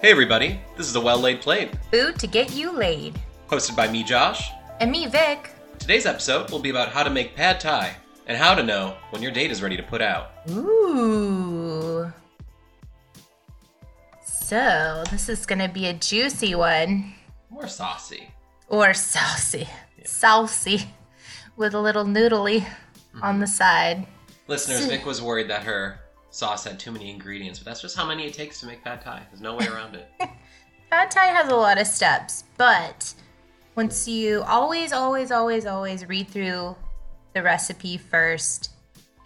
Hey everybody, this is the Well Laid Plate, Food to get you laid. hosted by me, Josh. And me, Vic. Today's episode will be about how to make pad thai and how to know when your date is ready to put out. Ooh. So, this is going to be a juicy one. More saucy. Or saucy. Saucy. With a little noodly mm-hmm. on the side. Listeners, Vic was worried that her sauce had too many ingredients, but that's just how many it takes to make pad thai. There's no way around it. Pad Thai has a lot of steps, but once you always, always, always, always read through the recipe first,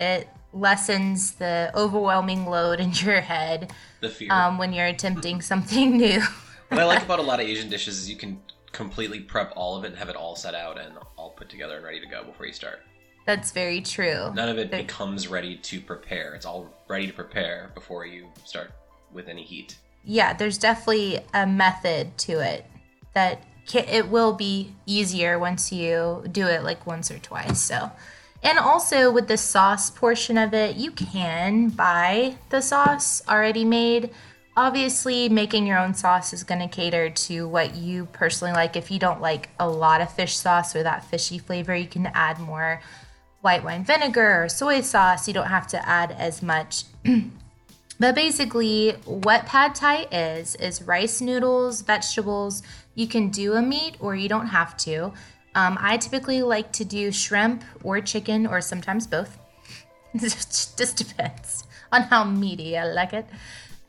it lessens the overwhelming load in your head The fear. um, when you're attempting something new. what I like about a lot of Asian dishes is you can completely prep all of it and have it all set out and all put together and ready to go before you start. That's very true. None of it becomes ready to prepare. It's all ready to prepare before you start with any heat. Yeah, there's definitely a method to it that ca it will be easier once you do it like once or twice. So, and also with the sauce portion of it, you can buy the sauce already made. Obviously, making your own sauce is going to cater to what you personally like. If you don't like a lot of fish sauce or that fishy flavor, you can add more white wine vinegar or soy sauce. You don't have to add as much. But basically, what pad thai is is rice noodles, vegetables. You can do a meat or you don't have to. Um, I typically like to do shrimp or chicken or sometimes both. Just depends on how meaty I like it.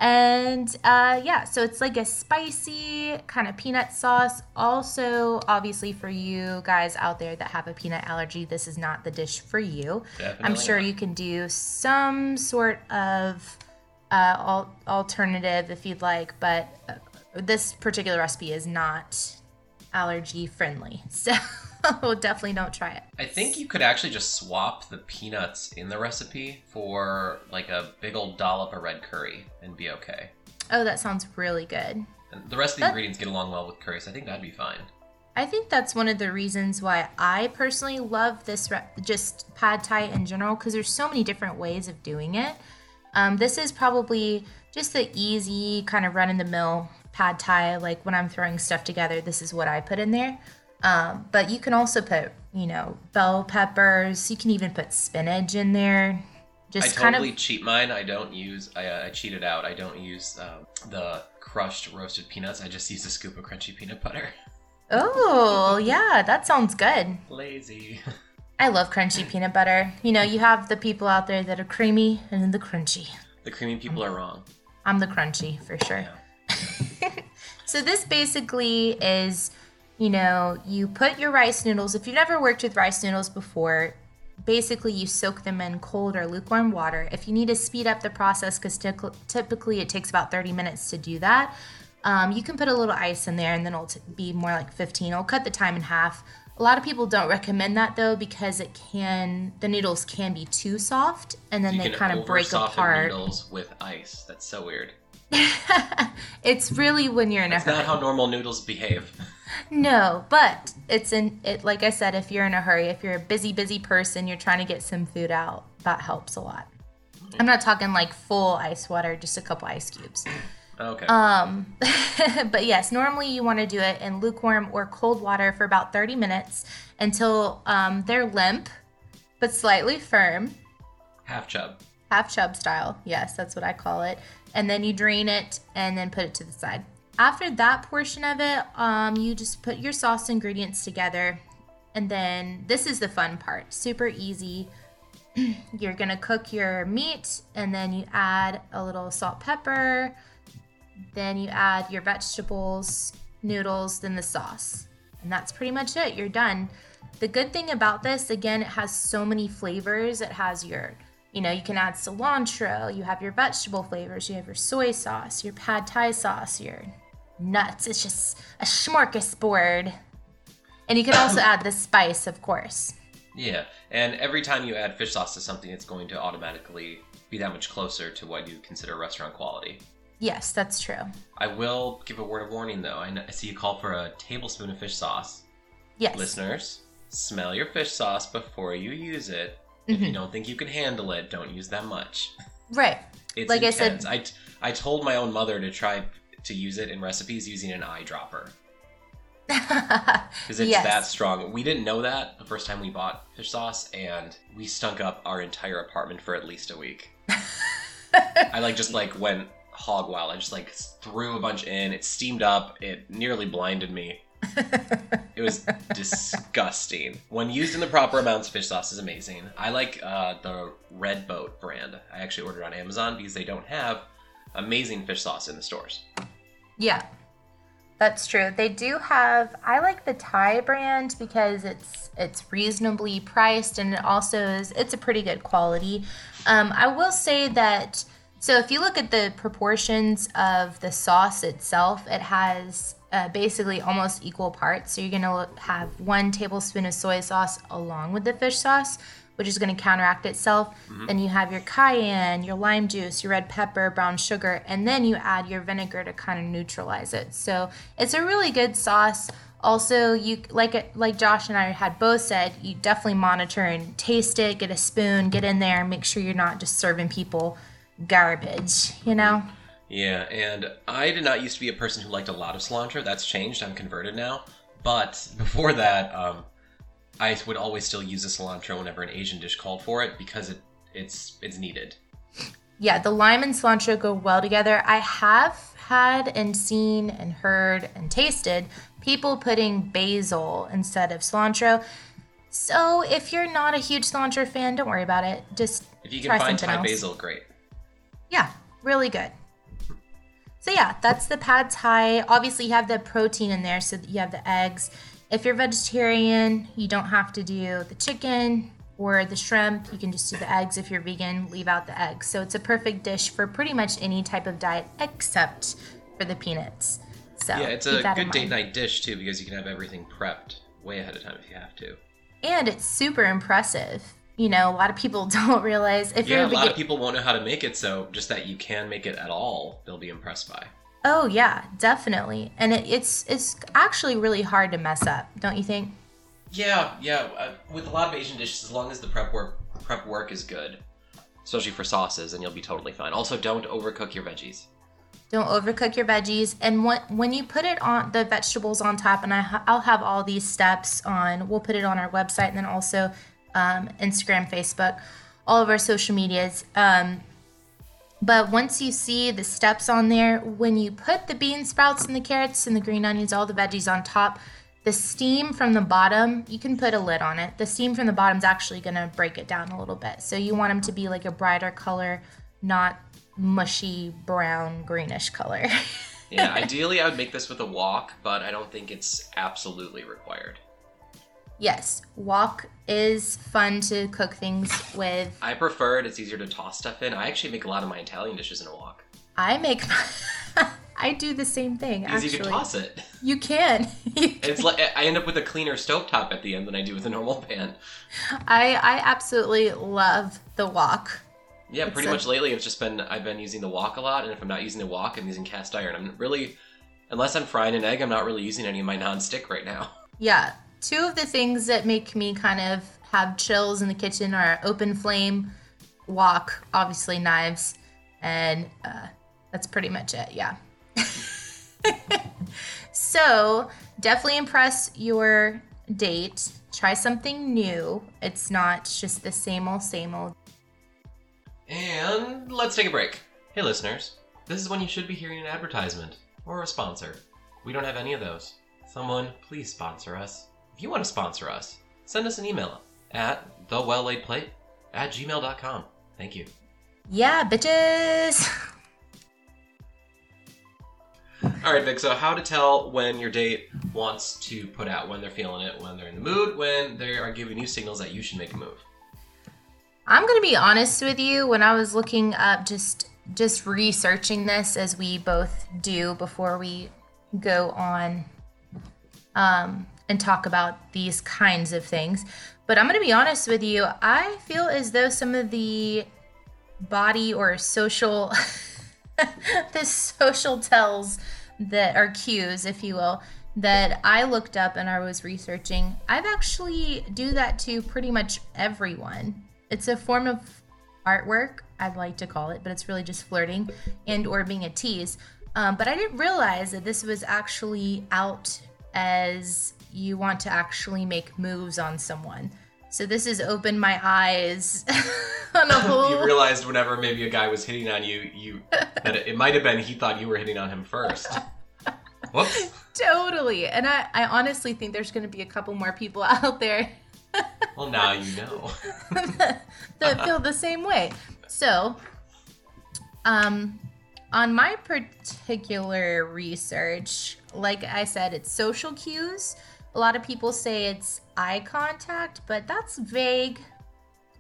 And uh, yeah, so it's like a spicy kind of peanut sauce. Also, obviously, for you guys out there that have a peanut allergy, this is not the dish for you. I'm sure not. you can do some sort of uh, al- alternative if you'd like, but uh, this particular recipe is not allergy friendly. So definitely don't try it. I think you could actually just swap the peanuts in the recipe for like a big old dollop of red curry and be okay. Oh, that sounds really good. And the rest of the That- ingredients get along well with curry, so I think that'd be fine. I think that's one of the reasons why I personally love this, re- just pad thai in general, because there's so many different ways of doing it. Um, this is probably just the easy kind of run in the mill pad thai. Like when I'm throwing stuff together, this is what I put in there. Um, but you can also put, you know, bell peppers. You can even put spinach in there. Just I kind totally of cheat mine. I don't use. I, uh, I cheated out. I don't use um, the crushed roasted peanuts. I just use a scoop of crunchy peanut butter. oh yeah, that sounds good. Lazy. I love crunchy peanut butter. You know, you have the people out there that are creamy and then the crunchy. The creamy people are wrong. I'm the crunchy for sure. so this basically is, you know, you put your rice noodles. If you've never worked with rice noodles before, basically you soak them in cold or lukewarm water. If you need to speed up the process, because typically it takes about 30 minutes to do that, um, you can put a little ice in there and then it'll t- be more like 15. It'll cut the time in half. A lot of people don't recommend that though because it can the noodles can be too soft and then You they kind of break apart. noodles with ice. That's so weird. it's really when you're in a That's hurry. not how normal noodles behave. No, but it's in it. Like I said, if you're in a hurry, if you're a busy, busy person, you're trying to get some food out. That helps a lot. I'm not talking like full ice water, just a couple ice cubes. Okay. Um, but yes, normally you want to do it in lukewarm or cold water for about 30 minutes until um, they're limp but slightly firm, Half chub. half chub style. Yes, that's what I call it. And then you drain it and then put it to the side. After that portion of it, um, you just put your sauce ingredients together. And then this is the fun part super easy. You're gonna cook your meat and then you add a little salt, pepper. Then you add your vegetables, noodles, then the sauce. And that's pretty much it. You're done. The good thing about this, again, it has so many flavors. It has your, you know, you can add cilantro, you have your vegetable flavors, you have your soy sauce, your pad thai sauce, your nuts. It's just a smorgasbord. And you can also add the spice, of course. Yeah, and every time you add fish sauce to something, it's going to automatically be that much closer to what you consider restaurant quality. Yes, that's true. I will give a word of warning though. I, see you call for a tablespoon of fish sauce. Yes. Listeners, smell your fish sauce before you use it. If you don't think you can handle it, don't use that much. Right. It's Like I said- intense. I, t- I told my own mother to try to use it in recipes using an eyedropper because it's Yes. that strong. We didn't know that the first time we bought fish sauce, and we stunk up our entire apartment for at least a week. I like just like went hog wild. I just like threw a bunch in. It steamed up. It nearly blinded me. It was disgusting. When used in the proper amounts, fish sauce is amazing. I like uh, the Red Boat brand. I actually ordered on Amazon because they don't have amazing fish sauce in the stores. Yeah, that's true. They do have. I like the Thai brand because it's it's reasonably priced and it also is. It's a pretty good quality. Um, I will say that. So if you look at the proportions of the sauce itself, it has uh, basically almost equal parts. So you're gonna have one tablespoon of soy sauce along with the fish sauce, which is to counteract itself. Then you have your cayenne, your lime juice, your red pepper, brown sugar, and then you add your vinegar to kind of neutralize it. So it's a really good sauce. Also, you like like Josh and I had both said, you definitely monitor and taste it. Get a spoon, get in there, make sure you're not just serving people garbage. You know? Yeah, and I did not used to be a person who liked a lot of cilantro. That's changed. I'm converted now. But before that, um, I would always still use the cilantro whenever an Asian dish called for it because it it's it's needed. Yeah, the lime and cilantro go well together. I have had and seen and heard and tasted people putting basil instead of cilantro. So if you're not a huge cilantro fan, don't worry about it. Just If you can find Thai else. basil, great. Yeah, really good. So yeah, that's the pad thai. Obviously, you have the protein in there, so that you have the eggs. If you're vegetarian, you don't have to do the chicken or the shrimp. You can just do the eggs. If you're vegan, leave out the eggs. So it's a perfect dish for pretty much any type of diet except for the peanuts. So Yeah, it's a good date night dish too because you can have everything prepped way ahead of time if you have to. and it's super impressive. You know, a lot of people don't realize if Yeah, you're a lot of people won't know how to make it, so just that you can make it at all, they'll be impressed by. Oh yeah, definitely. And it, it's it's actually really hard to mess up, don't you think? Yeah, yeah. Uh, with a lot of Asian dishes, as long as the prep work prep work is good, especially for sauces, and you'll be totally fine. Also, don't overcook your veggies. Don't overcook your veggies. And when when you put it on the vegetables on top, and I I'll have all these steps on. We'll put it on our website and then also um, Instagram, Facebook, all of our social medias. Um, but once you see the steps on there, when you put the bean sprouts and the carrots and the green onions, all the veggies on top, the steam from the bottom, you can put a lid on it. The steam from the bottom is actually going to break it down a little bit. So you want them to be like a brighter color, not mushy brown greenish color. Yeah, ideally, I would make this with a wok, but I don't think it's absolutely required. Yes, wok is fun to cook things with. I prefer it. It's easier to toss stuff in. I actually make a lot of my Italian dishes in a wok I make I do the same thing because actually. you can toss it. You can. You And it's like I end up with a cleaner stovetop at the end than I do with a normal pan. I I absolutely love the wok. Yeah, It's pretty a- much lately it's just been I've been using the wok a lot, and if I'm not using the wok, I'm using cast iron. I'm really, unless I'm frying an egg, I'm not really using any of my non-stick right now. Yeah, two of the things that make me kind of have chills in the kitchen are open flame, wok, obviously knives, and uh, that's pretty much it. Yeah. so definitely impress your date. Try something new. It's not just the same old, same old. And let's take a break. Hey, listeners, this is when you should be hearing an advertisement or a sponsor. We don't have any of those. Someone, please sponsor us. If you want to sponsor us, send us an email at thewelllaidplate at gmail.com. Thank you. Yeah, bitches. All right, Vic. So, how to tell when your date wants to put out, when they're feeling it, when they're in the mood, when they are giving you signals that you should make a move. I'm gonna be honest with you. When I was looking up, just just researching this as we both do before we go on um, and talk about these kinds of things. But I'm gonna be honest with you. I feel as though some of the body or social the social tells that are cues, if you will, that I looked up and I was researching, I've actually do that to pretty much everyone. It's a form of artwork, I'd like to call it, but it's really just flirting and or being a tease. Um, but I didn't realize that this was actually out as you want to actually make moves on someone. So this has opened my eyes on a whole. you realized whenever maybe a guy was hitting on you, you that it, it might have been he thought you were hitting on him first. Whoops. totally. And I, I honestly think there's going to be a couple more people out there Well, now you know. that feel the same way. So, um, on my particular research, like I said, it's social cues. A lot of people say it's eye contact, but that's vague.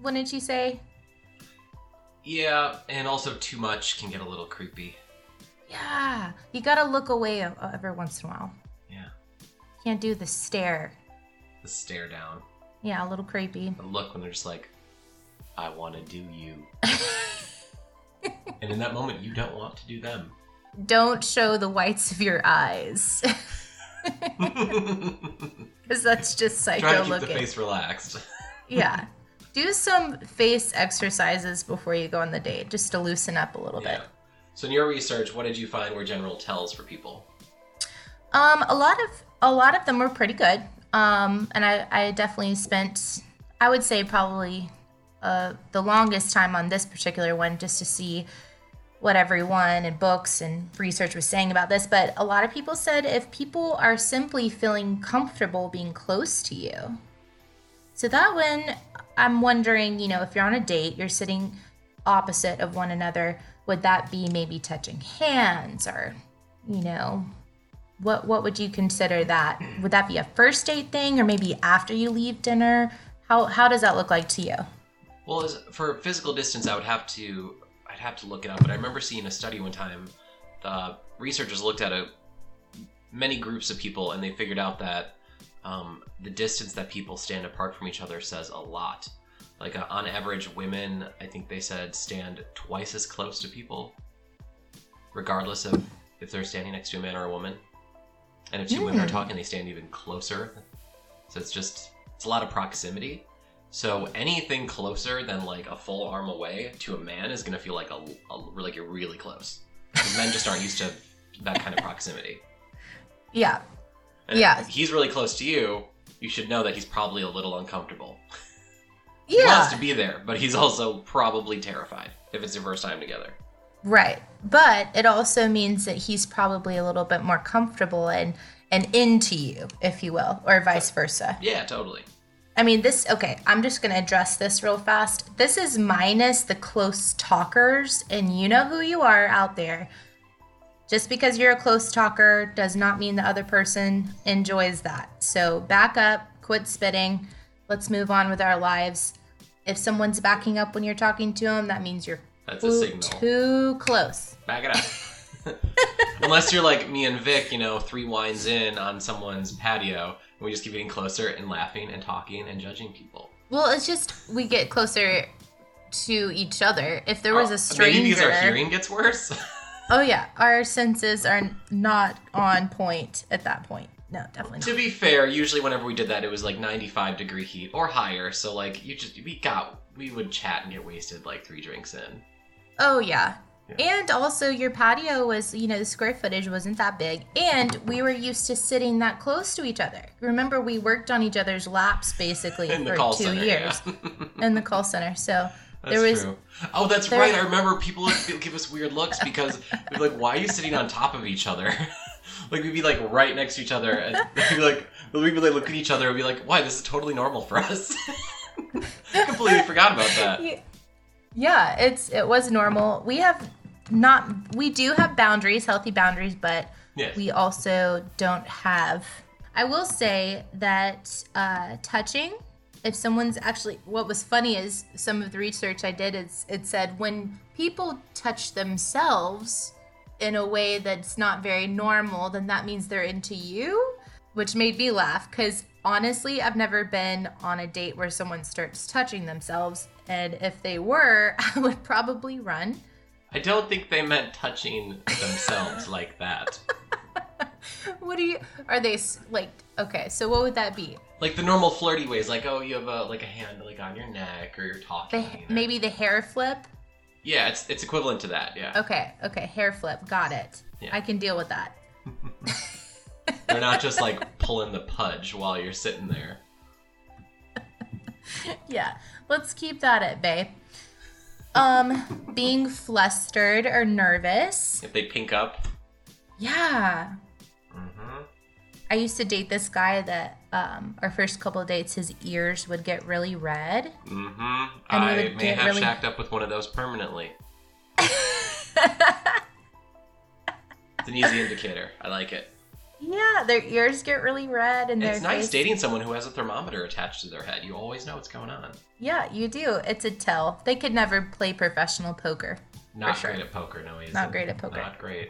Wouldn't you say? Yeah, and also too much can get a little creepy. Yeah, you gotta look away every once in a while. Yeah. Can't do the stare. The stare down. Yeah, a little creepy. The look when they're just like, I want to do you. and in that moment, you don't want to do them. Don't show the whites of your eyes. Because that's just psycho Try to keep looking. the face relaxed. yeah. Do some face exercises before you go on the date, just to loosen up a little Yeah. bit. So in your research, what did you find were general tells for people? Um, a lot of a lot of them were pretty good. Um, and I, I definitely spent, I would say probably uh, the longest time on this particular one just to see what everyone and books and research was saying about this. But a lot of people said if people are simply feeling comfortable being close to you. So that one, I'm wondering, you know, if you're on a date, you're sitting opposite of one another, would that be maybe touching hands or, you know, what what would you consider that? Would that be a first date thing or maybe after you leave dinner? How how does that look like to you? Well, for physical distance, I would have to have to look it up. But I remember seeing a study one time. The researchers looked at a many groups of people, and they figured out that um, the distance that people stand apart from each other says a lot. Like uh, on average, women, I think they said, stand twice as close to people, regardless of if they're standing next to a man or a woman. And if two women are Hmm. talking, they stand even closer. So it's just it's a lot of proximity. So anything closer than like a full arm away to a man is gonna feel like a, a like you're really close. men just aren't used to that kind of proximity. Yeah. And Yeah. if he's really close to you, you should know that he's probably a little uncomfortable. Yeah. He wants to be there, but he's also probably terrified if it's your first time together. Right. But it also means that he's probably a little bit more comfortable and and into you, if you will, or vice versa. Yeah, totally. I mean, this, okay, I'm just going to address this real fast. This is minus the close talkers, and you know who you are out there. Just because you're a close talker does not mean the other person enjoys that. So back up, quit spitting. Let's move on with our lives. If someone's backing up when you're talking to them, that means you're That's a too, signal. too close. Back it up. Unless you're like me and Vic, you know, three wines in on someone's patio, we just keep getting closer and laughing and talking and judging people. Well, it's just we get closer to each other. If there was Oh, a stranger, Maybe because our hearing gets worse. Oh yeah, our senses are not on point at that point. No, definitely to be fair, usually whenever we did that, it was like 95 degree heat or higher. So like you just we got we would chat and get wasted like three drinks in. Oh yeah. Yeah. And also your patio was, you know, the square footage wasn't that big and we were used to sitting that close to each other. Remember we worked on each other's laps basically In the for call 2 center, years yeah. in the call center. So That's there was true. Oh, that's there- right. I remember people would give us weird looks because we'd be like, "Why are you sitting on top of each other?" like we'd be like right next to each other, and we'd be like, we'd be like look at each other and be like, "Why? This is totally normal for us." Completely forgot about that. Yeah. Yeah, it's it was normal. We have not we do have boundaries, healthy boundaries, but Yes. we also don't have I will say that uh, touching if someone's actually what was funny is some of the research I did is it said when people touch themselves in a way that's not very normal, then that means they're into you, which made me laugh because honestly, I've never been on a date where someone starts touching themselves, and if they were, I would probably run. I don't think they meant touching themselves like that. What do you? Are they like? Okay, so what would that be? Like the normal flirty ways, like oh, you have a like a hand like on your neck, or you're The, talking. or- maybe the hair flip. Yeah, it's it's equivalent to that. Yeah. Okay, okay, hair flip. Got it. Yeah. I can deal with that. They're not just like pulling the pudge while you're sitting there. yeah, let's keep that at bay. Um, being flustered or nervous. If they pink up. Yeah. hmm I used to date this guy that um, our first couple dates, his ears would get really red. hmm And I would may get have really- shacked up with one of those permanently. It's an easy indicator. I like it. Yeah, their ears get really red and It's nice face- dating someone who has a thermometer attached to their head. You always know what's going on. Yeah, you do. It's a tell. They could never play professional poker. Not sure. great at poker, no, he isn't. Not great at poker. Not great.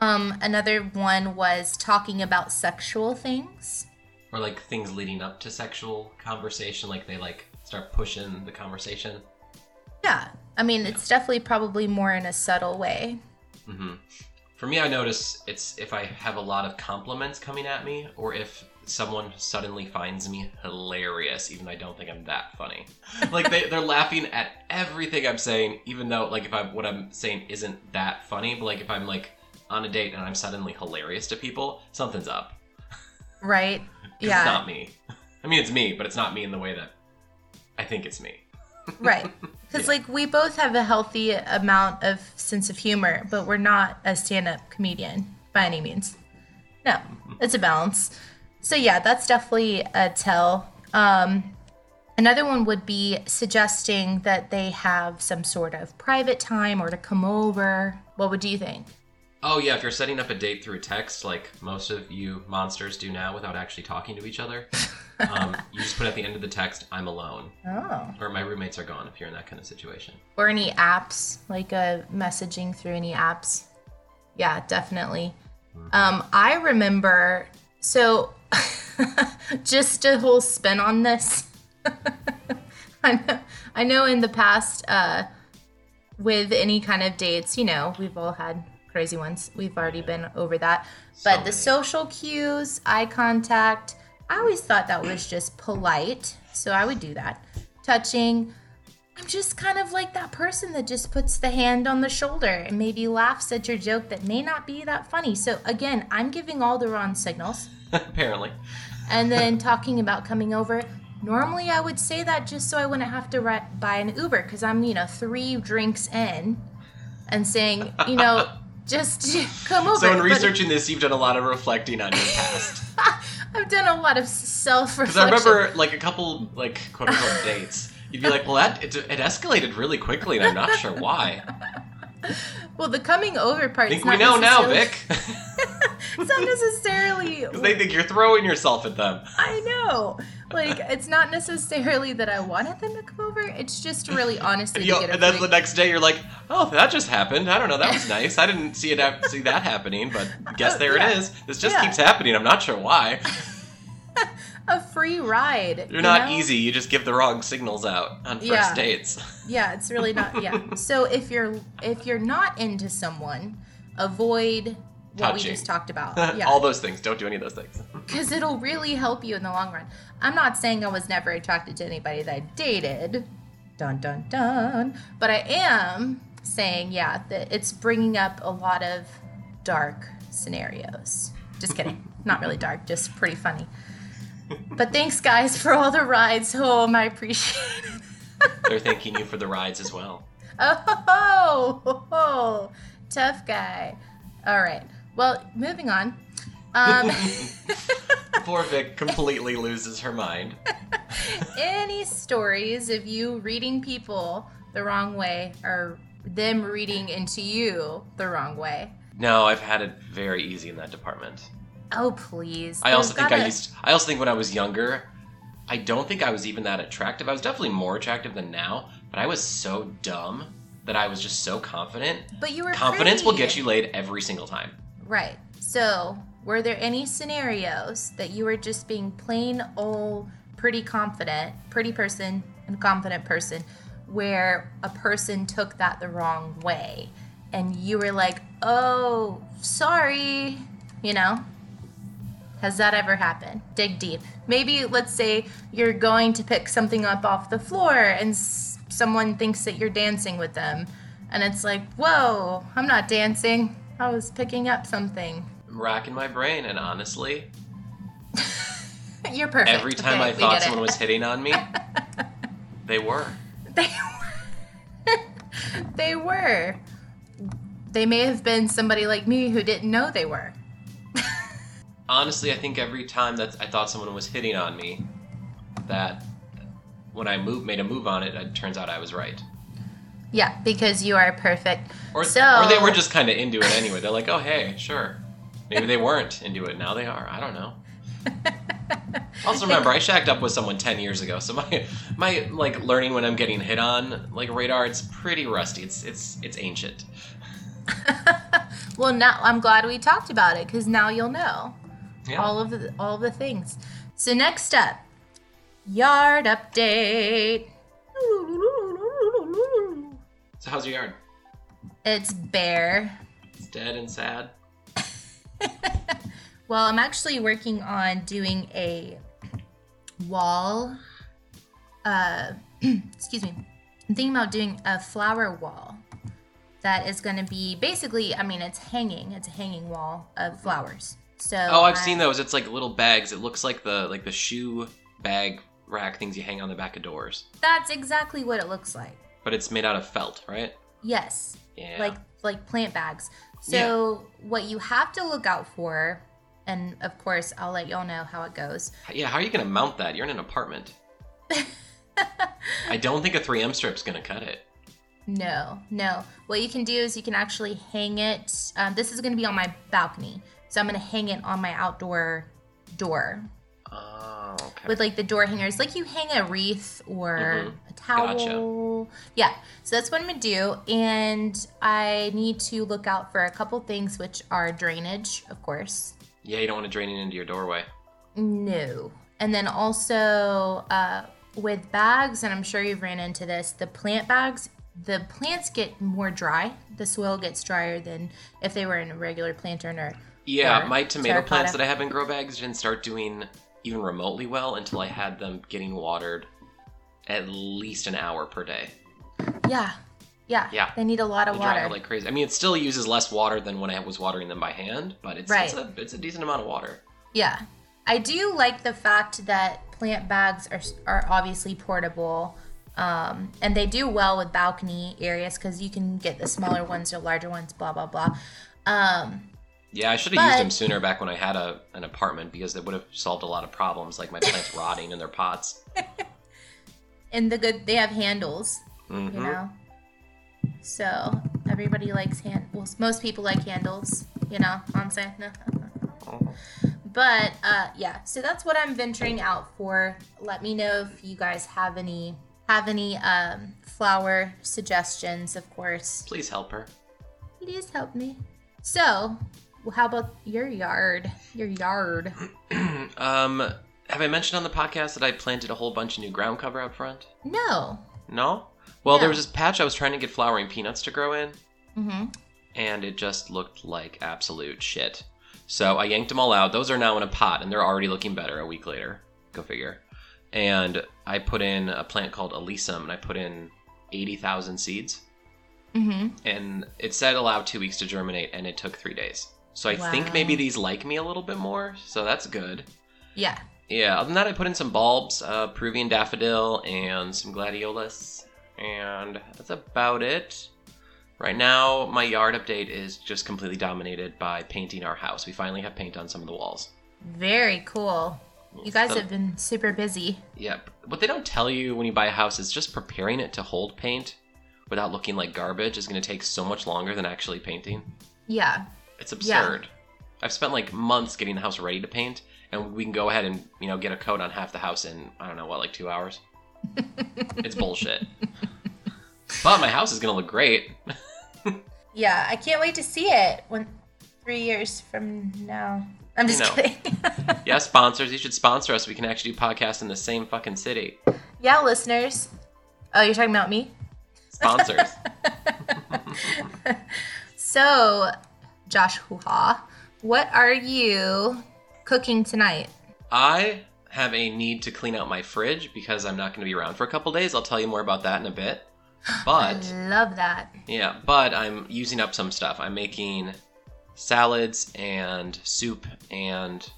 Um, another one was talking about sexual things. Or like things leading up to sexual conversation, like they like start pushing the conversation. Yeah, I mean, it's definitely probably more in a subtle way. hmm For me, I notice it's if I have a lot of compliments coming at me, or if someone suddenly finds me hilarious, even though I don't think I'm that funny. like they, they're laughing at everything I'm saying, even though like if I'm what I'm saying isn't that funny. But like if I'm like on a date and I'm suddenly hilarious to people, something's up. Right? Yeah. It's not me. I mean, it's me, but it's not me in the way that I think it's me. Right. Because, Yeah. like, we both have a healthy amount of sense of humor, but we're not a stand up comedian by any means. No, it's a balance. So, yeah, that's definitely a tell. Um, another one would be suggesting that they have some sort of private time or to come over. What would you think? Oh yeah, if you're setting up a date through text, like most of you monsters do now, without actually talking to each other, um, you just put at the end of the text, "I'm alone," Oh. or "My roommates are gone." If you're in that kind of situation. Or any apps, like uh, messaging through any apps. Yeah, definitely. Um, I remember, so just a whole spin on this. I, know, I know in the past, uh, with any kind of dates, you know, we've all had crazy ones. We've already been over that. So But the many. social cues, eye contact, I always thought that was just polite. So I would do that. Touching, I'm just kind of like that person that just puts the hand on the shoulder and maybe laughs at your joke that may not be that funny. So again, I'm giving all the wrong signals. Apparently, And then talking about coming over. Normally, I would say that just so I wouldn't have to ri- buy an Uber because I'm, you know, three drinks in and saying, you know, just come over. so in But researching this, you've done a lot of reflecting on your past. I've done a lot of self-reflection. Because I remember like a couple like quote unquote dates. You'd be like, "Well, that it, it escalated really quickly, and I'm not sure why." Well, the coming over part. I think we know now, Vic. It's not necessarily. Because they think you're throwing yourself at them. I know. Like, it's not necessarily that I wanted them to come over. It's just really honestly you, get and then the next day, you're like, "Oh, that just happened. I don't know. That was nice. I didn't see it see that happening, but guess there Yeah. it is. This just Yeah. keeps happening. I'm not sure why. A free ride. You're you not know? easy. You just give the wrong signals out on first Yeah. dates. Yeah, it's really not. Yeah. so if you're if you're not into someone, avoid what we just talked about. Yeah. All those things. Don't do any of those things. because it'll really help you in the long run. I'm not saying I was never attracted to anybody that I dated, dun dun dun, but I am saying, yeah, that it's bringing up a lot of dark scenarios. Just kidding, not really dark, just pretty funny. But thanks, guys, for all the rides home. I appreciate it. They're thanking you for the rides as well. Oh, ho, ho, ho. tough guy. All right. Well, moving on. Um, Poor Vic completely loses her mind. any stories of you reading people the wrong way or them reading into you the wrong way? No, I've had it very easy in that department. Oh, please. I also think I gotta- used. I also think when I was younger, I don't think I was even that attractive. I was definitely more attractive than now, but I was so dumb that I was just so confident. But you were Confidence will get you laid every single time. Right. So, were there any scenarios that you were just being plain old, pretty confident, pretty person and confident person, where a person took that the wrong way and you were like, oh, sorry, you know? Has that ever happened? Dig deep. Maybe, let's say you're going to pick something up off the floor and s- someone thinks that you're dancing with them. And it's like, whoa, I'm not dancing. I was picking up something. I'm racking my brain, and honestly, You're perfect. every time Okay, I thought someone was hitting on me, they were. They were. they were. They may have been somebody like me who didn't know they were. Honestly, I think every time that I thought someone was hitting on me, that when I moved, made a move on it, it turns out I was right. Yeah, because you are perfect. Or, So- or they were just kind of into it anyway. They're like, oh, hey, sure. Maybe they weren't into it. Now they are. I don't know. Also, remember, I shacked up with someone 10 years ago, so my, my like, learning when I'm getting hit on, like, radar, it's pretty rusty. It's, it's, it's ancient. well, now I'm glad we talked about it because now you'll know Yeah. all of the all the things. So next up, yard update. So how's your yard? It's bare. It's dead and sad. Well, I'm actually working on doing a wall. Uh, excuse me. I'm thinking about doing a flower wall that is going to be basically. I mean, it's hanging. It's a hanging wall of flowers. So. Oh, I've I- seen those. It's like little bags. It looks like the like the shoe bag rack things you hang on the back of doors. That's exactly what it looks like. But it's made out of felt, right? Yes. Yeah. Like like plant bags. So what you have to look out for, and of course I'll let y'all know how it goes. yeah, how are you gonna mount that? You're in an apartment. I don't think a 3M strip's gonna cut it. No, no. What you can do is you can actually hang it. Um, this is going to be on my balcony, so I'm to hang it on my outdoor door Oh, okay. with like the door hangers, like you hang a wreath or Mhm. a towel. Yeah, so that's what I'm to do, and I need to look out for a couple things, which are drainage, of course. yeah, you don't want to drain it into your doorway. No. And then also uh, with bags, and I'm sure you've ran into this, the plant bags, the plants get more dry. The soil gets drier than if they were in a regular planter or Yeah, my tomato terracotta. plants that I have in grow bags didn't start doing even remotely well until I had them getting watered at least an hour per day. yeah, yeah, Yeah. They need a lot of dry water. like crazy. I mean, it still uses less water than when I was watering them by hand, but it's, it's, a, it's a decent amount of water. Yeah. I do like the fact that plant bags are, are obviously portable. Um, and they do well with balcony areas because you can get the smaller ones or larger ones, blah, blah, blah. Um, Yeah, I should have used them sooner back when I had a, an apartment because it would have solved a lot of problems, like my plants rotting in their pots. and the good, they have handles, hmm you know? So everybody likes hand, well, most people like handles, you know what I'm saying? But uh, yeah, so that's what I'm venturing out for. Let me know if you guys have any have any um, flower suggestions, of course. Please help her. Please help me. So, well, how about your yard? Your yard. um, have I mentioned on the podcast that I planted a whole bunch of new ground cover out front? No. No? Well, there was this patch I was trying to get flowering peanuts to grow in, Mm-hmm. and it just looked like absolute shit. So I yanked them all out. Those are now in a pot, and they're already looking better a week later. Go figure. And I put in a plant called alyssum, and I put in 80,000 seeds. Mm-hmm. And it said allow two weeks to germinate, and it took three days. So I think maybe these like me a little bit more, so that's good. Yeah. Yeah, other than that, I put in some bulbs, uh, Peruvian daffodil, and some gladiolus, and that's about it. Right now, my yard update is just completely dominated by painting our house. We finally have paint on some of the walls. Very cool. You guys have been super busy. Yeah, what they don't tell you when you buy a house is just preparing it to hold paint without looking like garbage is going to take so much longer than actually painting. Yeah. It's absurd. I've spent like months getting the house ready to paint, and we can go ahead and you know get a coat on half the house in I don't know what like two hours. it's bullshit. But my house is gonna look great. Yeah. I can't wait to see it when three years from now. I'm just know. kidding. Yeah, sponsors, you should sponsor us. We can actually do podcasts in the same fucking city. yeah, listeners. Oh, you're talking about me? Sponsors. So, Josh Hoo-ha, what are you cooking tonight? I have a need to clean out my fridge because I'm not gonna be around for a couple days. I'll tell you more about that in a bit. But I love that. Yeah, but I'm using up some stuff. I'm making salads and soup and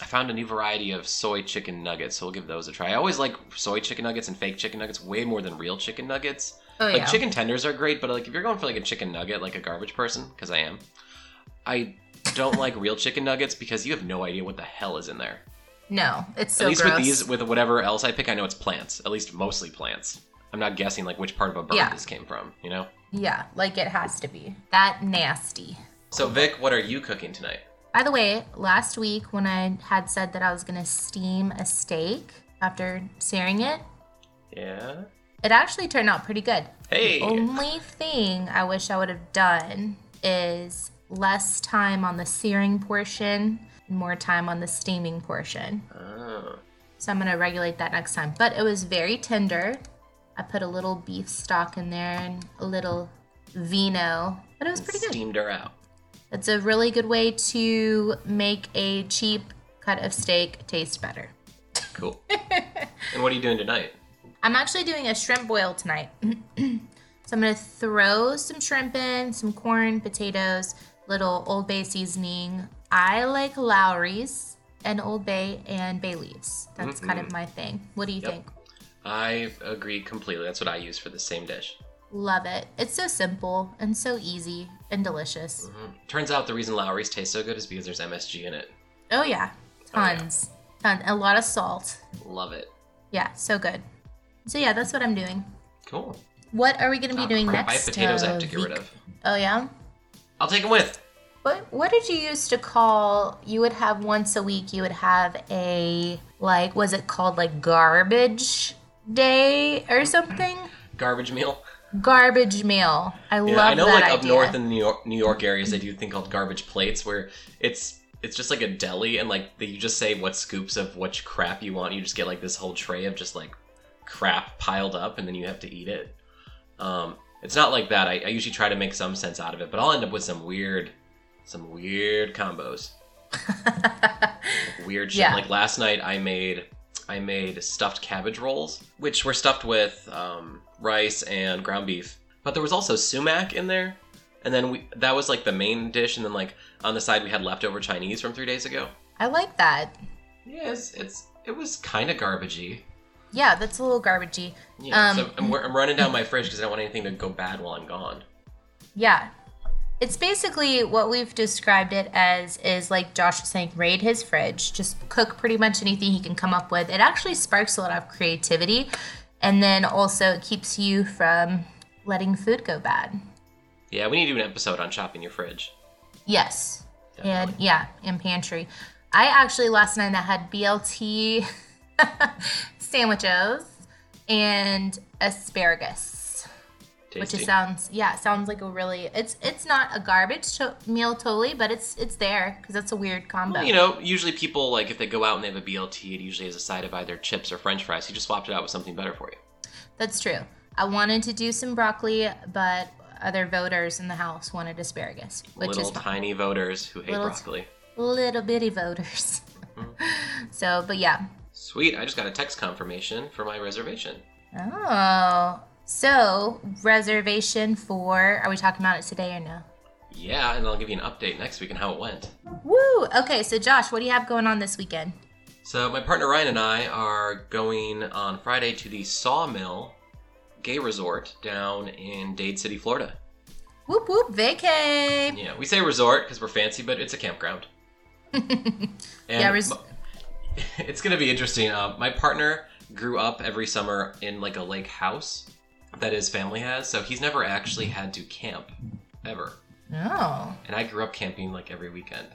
I found a new variety of soy chicken nuggets, so we'll give those a try. I always like soy chicken nuggets and fake chicken nuggets way more than real chicken nuggets. Oh like yeah. chicken tenders are great, but like if you're going for like a chicken nugget, like a garbage person, because I am, I don't like real chicken nuggets because you have no idea what the hell is in there. no, it's so At least gross. with these, with whatever else I pick, I know it's plants. At least mostly plants. I'm not guessing like which part of a bird Yeah. this came from. You know. yeah, like it has to be. That nasty. So Vic, what are you cooking tonight? By the way, last week when I had said that I was gonna steam a steak after searing it, Yeah. it actually turned out pretty good. Hey. Only thing I wish I would have done is less time on the searing portion and more time on the steaming portion. Oh. So I'm gonna regulate that next time. But it was very tender. I put a little beef stock in there and a little vino, but it was pretty good. Steamed her out. It's a really good way to make a cheap cut of steak taste better. Cool. and what are you doing tonight? I'm actually doing a shrimp boil tonight. so I'm gonna throw some shrimp in, some corn, potatoes, little Old Bay seasoning. I like Lawry's and Old Bay and bay leaves. That's kind of my thing. What do you Yep. think? I agree completely. That's what I use for the same dish. Love it. It's so simple and so easy and delicious. Mhm. Turns out the reason Lawry's taste so good is because there's MSG in it. Oh yeah, Oh, yeah. tons, tons, a lot of salt. Love it. Yeah, so good. So yeah, that's what I'm doing. Cool. What are we gonna be Ah, doing next? Have potatoes I have uh, to get rid of. Oh yeah. I'll take them with. What what did you used to call? You would have once a week. You would have a like was it called like garbage day or something? Garbage meal. Garbage meal. I Yeah, love I know that like up north in the New York, New York areas they do a thing called garbage plates where it's it's just like a deli and like you just say what scoops of which crap you want. You just get like this whole tray of just like crap piled up and then you have to eat it. Um, it's not like that. I, I usually try to make some sense out of it, but I'll end up with some weird, some weird combos. weird shit. Yeah. Like last night, I made I made stuffed cabbage rolls, which were stuffed with um, rice and ground beef. But there was also sumac in there, and then we that was like the main dish, and then like on the side we had leftover Chinese from three days ago. I like that. Yeah, it's, it's it was kind of garbagey. Yeah, that's a little garbagey. Yeah, Um, so I'm, I'm running down my fridge because I don't want anything to go bad while I'm gone. Yeah. It's basically what we've described it as is like Josh was saying, raid his fridge, just cook pretty much anything he can come up with. It actually sparks a lot of creativity and then also it keeps you from letting food go bad. Yeah, we need to do an episode on shopping your fridge. Yes. And yeah, and pantry. I actually last night I had BLT sandwiches and asparagus. Tasty. which is, sounds yeah sounds like a really it's it's not a garbage to- meal totally but it's it's there because that's a weird combo Well, you know, usually people like if they go out and they have a BLT, it usually has a side of either chips or French fries. You just swapped it out with something better for you. that's true i wanted to do some broccoli but other voters in the house wanted asparagus which Little is fine. tiny voters who hate Little- broccoli. little bitty voters Mm-hmm. so but yeah Sweet, I just got a text confirmation for my reservation. oh so reservation for are we talking about it today or no Yeah, and I'll give you an update next week on how it went. woo okay so josh what do you have going on this weekend So my partner Ryan and I are going on Friday to the Sawmill Gay Resort down in Dade City, Florida. whoop whoop vacay Yeah, we say resort because we're fancy, but it's a campground. And Yeah, res- m- it's gonna be interesting. Uh, my partner grew up every summer in like a lake house that his family has, so he's never actually had to camp ever. oh And I grew up camping like every weekend.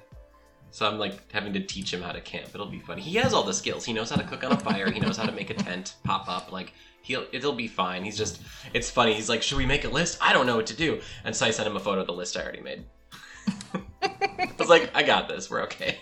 So I'm like having to teach him how to camp. It'll be funny. He has all the skills. He knows how to cook on a fire. He knows how to make a tent pop up. Like he'll it'll be fine. He's just it's funny. He's like, should we make a list? I don't know what to do. And so I sent him a photo of the list I already made. I was like, I got this. We're okay.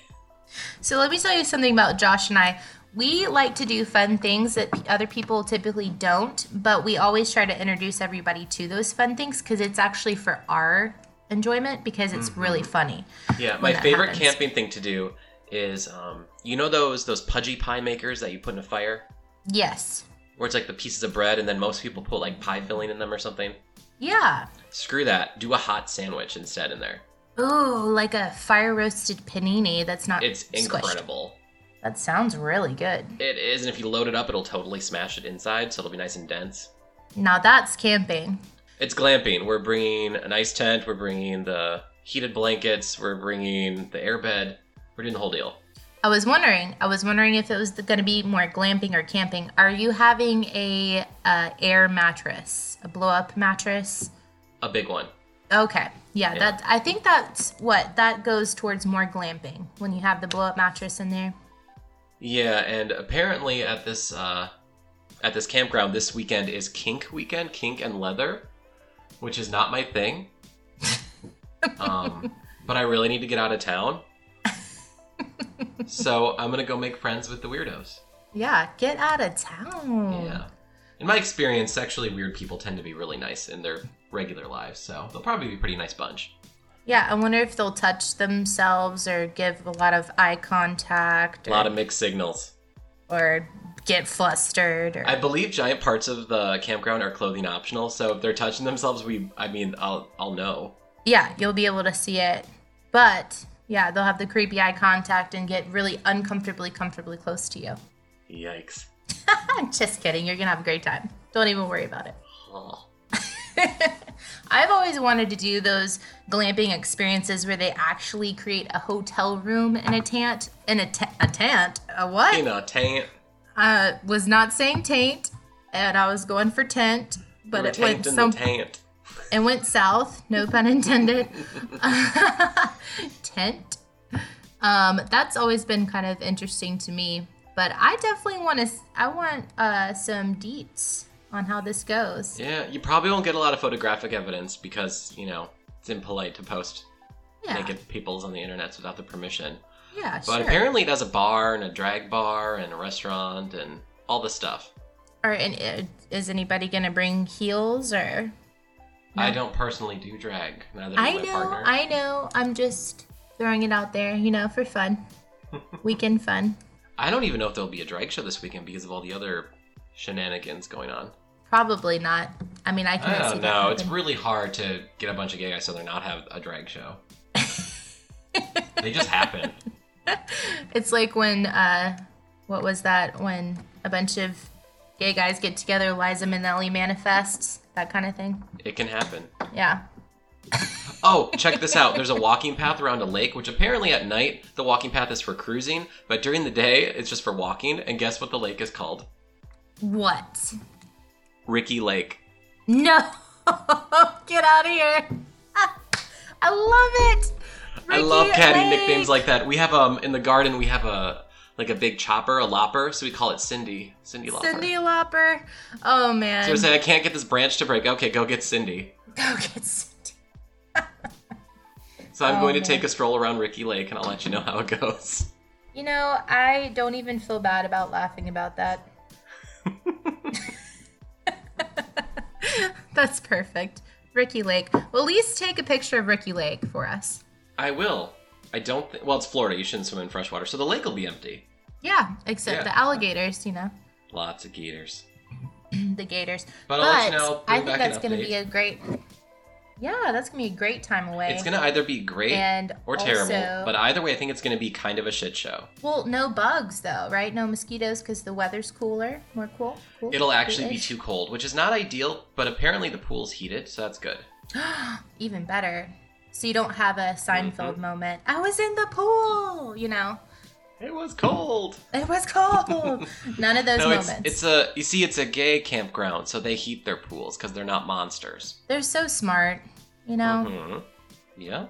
So let me tell you something about Josh and I. We like to do fun things that other people typically don't, but we always try to introduce everybody to those fun things because it's actually for our enjoyment because it's really funny. Yeah, my favorite happens. camping thing to do is um, you know those those pudgy pie makers that you put in a fire, Yes. where it's like the pieces of bread, and then most people put like pie filling in them or something. Yeah. Screw that. Do a hot sandwich instead in there. Ooh, like a fire roasted panini that's not It's squished. incredible. That sounds really good. It is, and if you load it up, it'll totally smash it inside, so it'll be nice and dense. Now that's camping. It's glamping. We're bringing a nice tent. We're bringing the heated blankets. We're bringing the airbed. We're doing the whole deal. I was wondering. I was wondering if it was going to be more glamping or camping. Are you having a uh, air mattress, a blow up mattress? A big one. Okay, yeah, Yeah. that I think that's what that goes towards more glamping when you have the blow up mattress in there. Yeah, and apparently at this uh, at this campground this weekend is kink weekend, kink and leather, which is not my thing. um, but I really need to get out of town, so I'm gonna go make friends with the weirdos. Yeah, get out of town. Yeah. In my experience, sexually weird people tend to be really nice in their regular lives, so they'll probably be a pretty nice bunch. Yeah, I wonder if they'll touch themselves or give a lot of eye contact A lot of mixed signals. or get flustered or I believe giant parts of the campground are clothing optional, so if they're touching themselves, we I mean, I'll I'll know. Yeah, you'll be able to see it. But yeah, they'll have the creepy eye contact and get really uncomfortably comfortably close to you. Yikes. I'm just kidding, you're gonna have a great time. Don't even worry about it. Oh. I've always wanted to do those glamping experiences where they actually create a hotel room in a tent. In a, t- a tent? A what? You know, taint. I was not saying taint, and I was going for tent, but it went some the taint. it went south. No pun intended. tent. Um, that's always been kind of interesting to me, but I definitely want to. I want uh, some deets on how this goes. Yeah, you probably won't get a lot of photographic evidence because, you know, it's impolite to post Yeah, naked peoples on the internet without the permission. yeah, But sure. apparently it has a bar and a drag bar and a restaurant and all the stuff. Or and uh, is anybody gonna bring heels or? I don't personally do drag. Neither I know, partner. I know. I'm just throwing it out there, you know, for fun, weekend fun. I don't even know if there'll be a drag show this weekend because of all the other shenanigans going on. Probably not. I mean, I can. I don't know. It's really hard to get a bunch of gay guys so they're not have a drag show. they just happen. It's like when, uh, what was that? When a bunch of gay guys get together, Liza Minnelli manifests, that kind of thing. It can happen. Yeah. Oh, check this out. There's a walking path around a lake, which apparently at night the walking path is for cruising, but during the day it's just for walking. And guess what the lake is called? What? Ricky Lake. No! Get out of here! I love it. I love Ricky catty Lake. nicknames like that. We have um in the garden we have a like a big chopper, a lopper, so we call it Cindy. Cindy Lopper. Cindy lopper. Oh man. So I say I can't get this branch to break. Okay, go get Cindy. Go get Cindy. So I'm Oh, going to man. take a stroll around Ricky Lake and I'll let you know how it goes. You know, I don't even feel bad about laughing about that. That's perfect. Ricky Lake. Well, at least take a picture of Ricky Lake for us. I will. I don't think. Well, it's Florida. You shouldn't swim in fresh water, so the lake will be empty. Yeah, except Yeah. the alligators, you know, Lots of gators. the gators. But I'll let you know, I think that's going to be a great. Yeah, that's to be a great time away. It's gonna either be great and or terrible, also- but either way, I think it's gonna be kind of a shit show. Well, no bugs though, right? No mosquitoes because the weather's cooler, more cool. cool It'll actually be too cold, which is not ideal, but apparently the pool's heated, so that's good. Even better. So you don't have a Mm-hmm. Seinfeld moment. I was in the pool, you know. It was cold. It was cold. None of those No, it's moments. it's a you see, it's a gay campground, so they heat their pools because they're not monsters. They're so smart, you know. Mm-hmm. Yeah.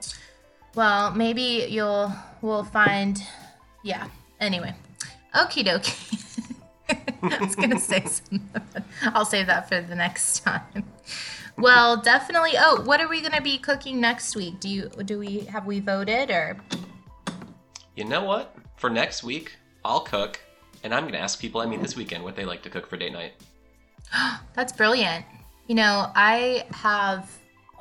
Well, maybe you'll we'll find. Yeah. Anyway, okie dokie. I was gonna say something. I'll save that for the next time. Well, definitely. Oh, what are we gonna be cooking next week? Do you do we have we voted or? You know what? For next week, I'll cook, and I'm gonna ask people I meet this weekend what they like to cook for date night. That's brilliant. You know, I have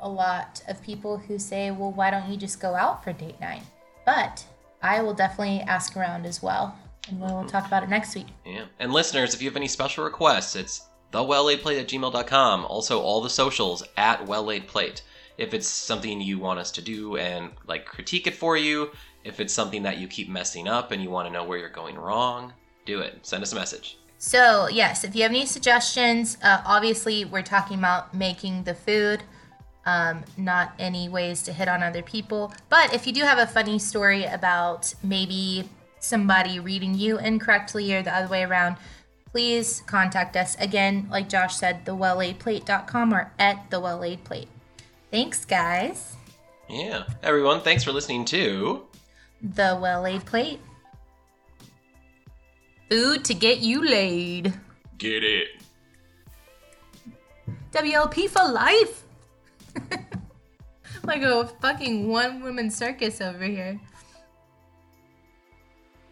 a lot of people who say, well, why don't you just go out for date night? But I will definitely ask around as well. And we'll talk about it next week. Yeah. And listeners, if you have any special requests, it's thewelllaidplate at gmail.com. Also, all the socials at welllaidplate. if it's something you want us to do and like critique it for you. If it's something that you keep messing up and you want to know where you're going wrong, do it. Send us a message. So, yes, if you have any suggestions, uh, obviously we're talking about making the food, um, not any ways to hit on other people. But if you do have a funny story about maybe somebody reading you incorrectly or the other way around, please contact us. Again, like Josh said, thewelllaidplate.com or at the well laid plate. Thanks, guys. Yeah. Everyone, thanks for listening to The Well Laid Plate. Food to get you laid. Get It. WLP for life. like a fucking one woman circus over here.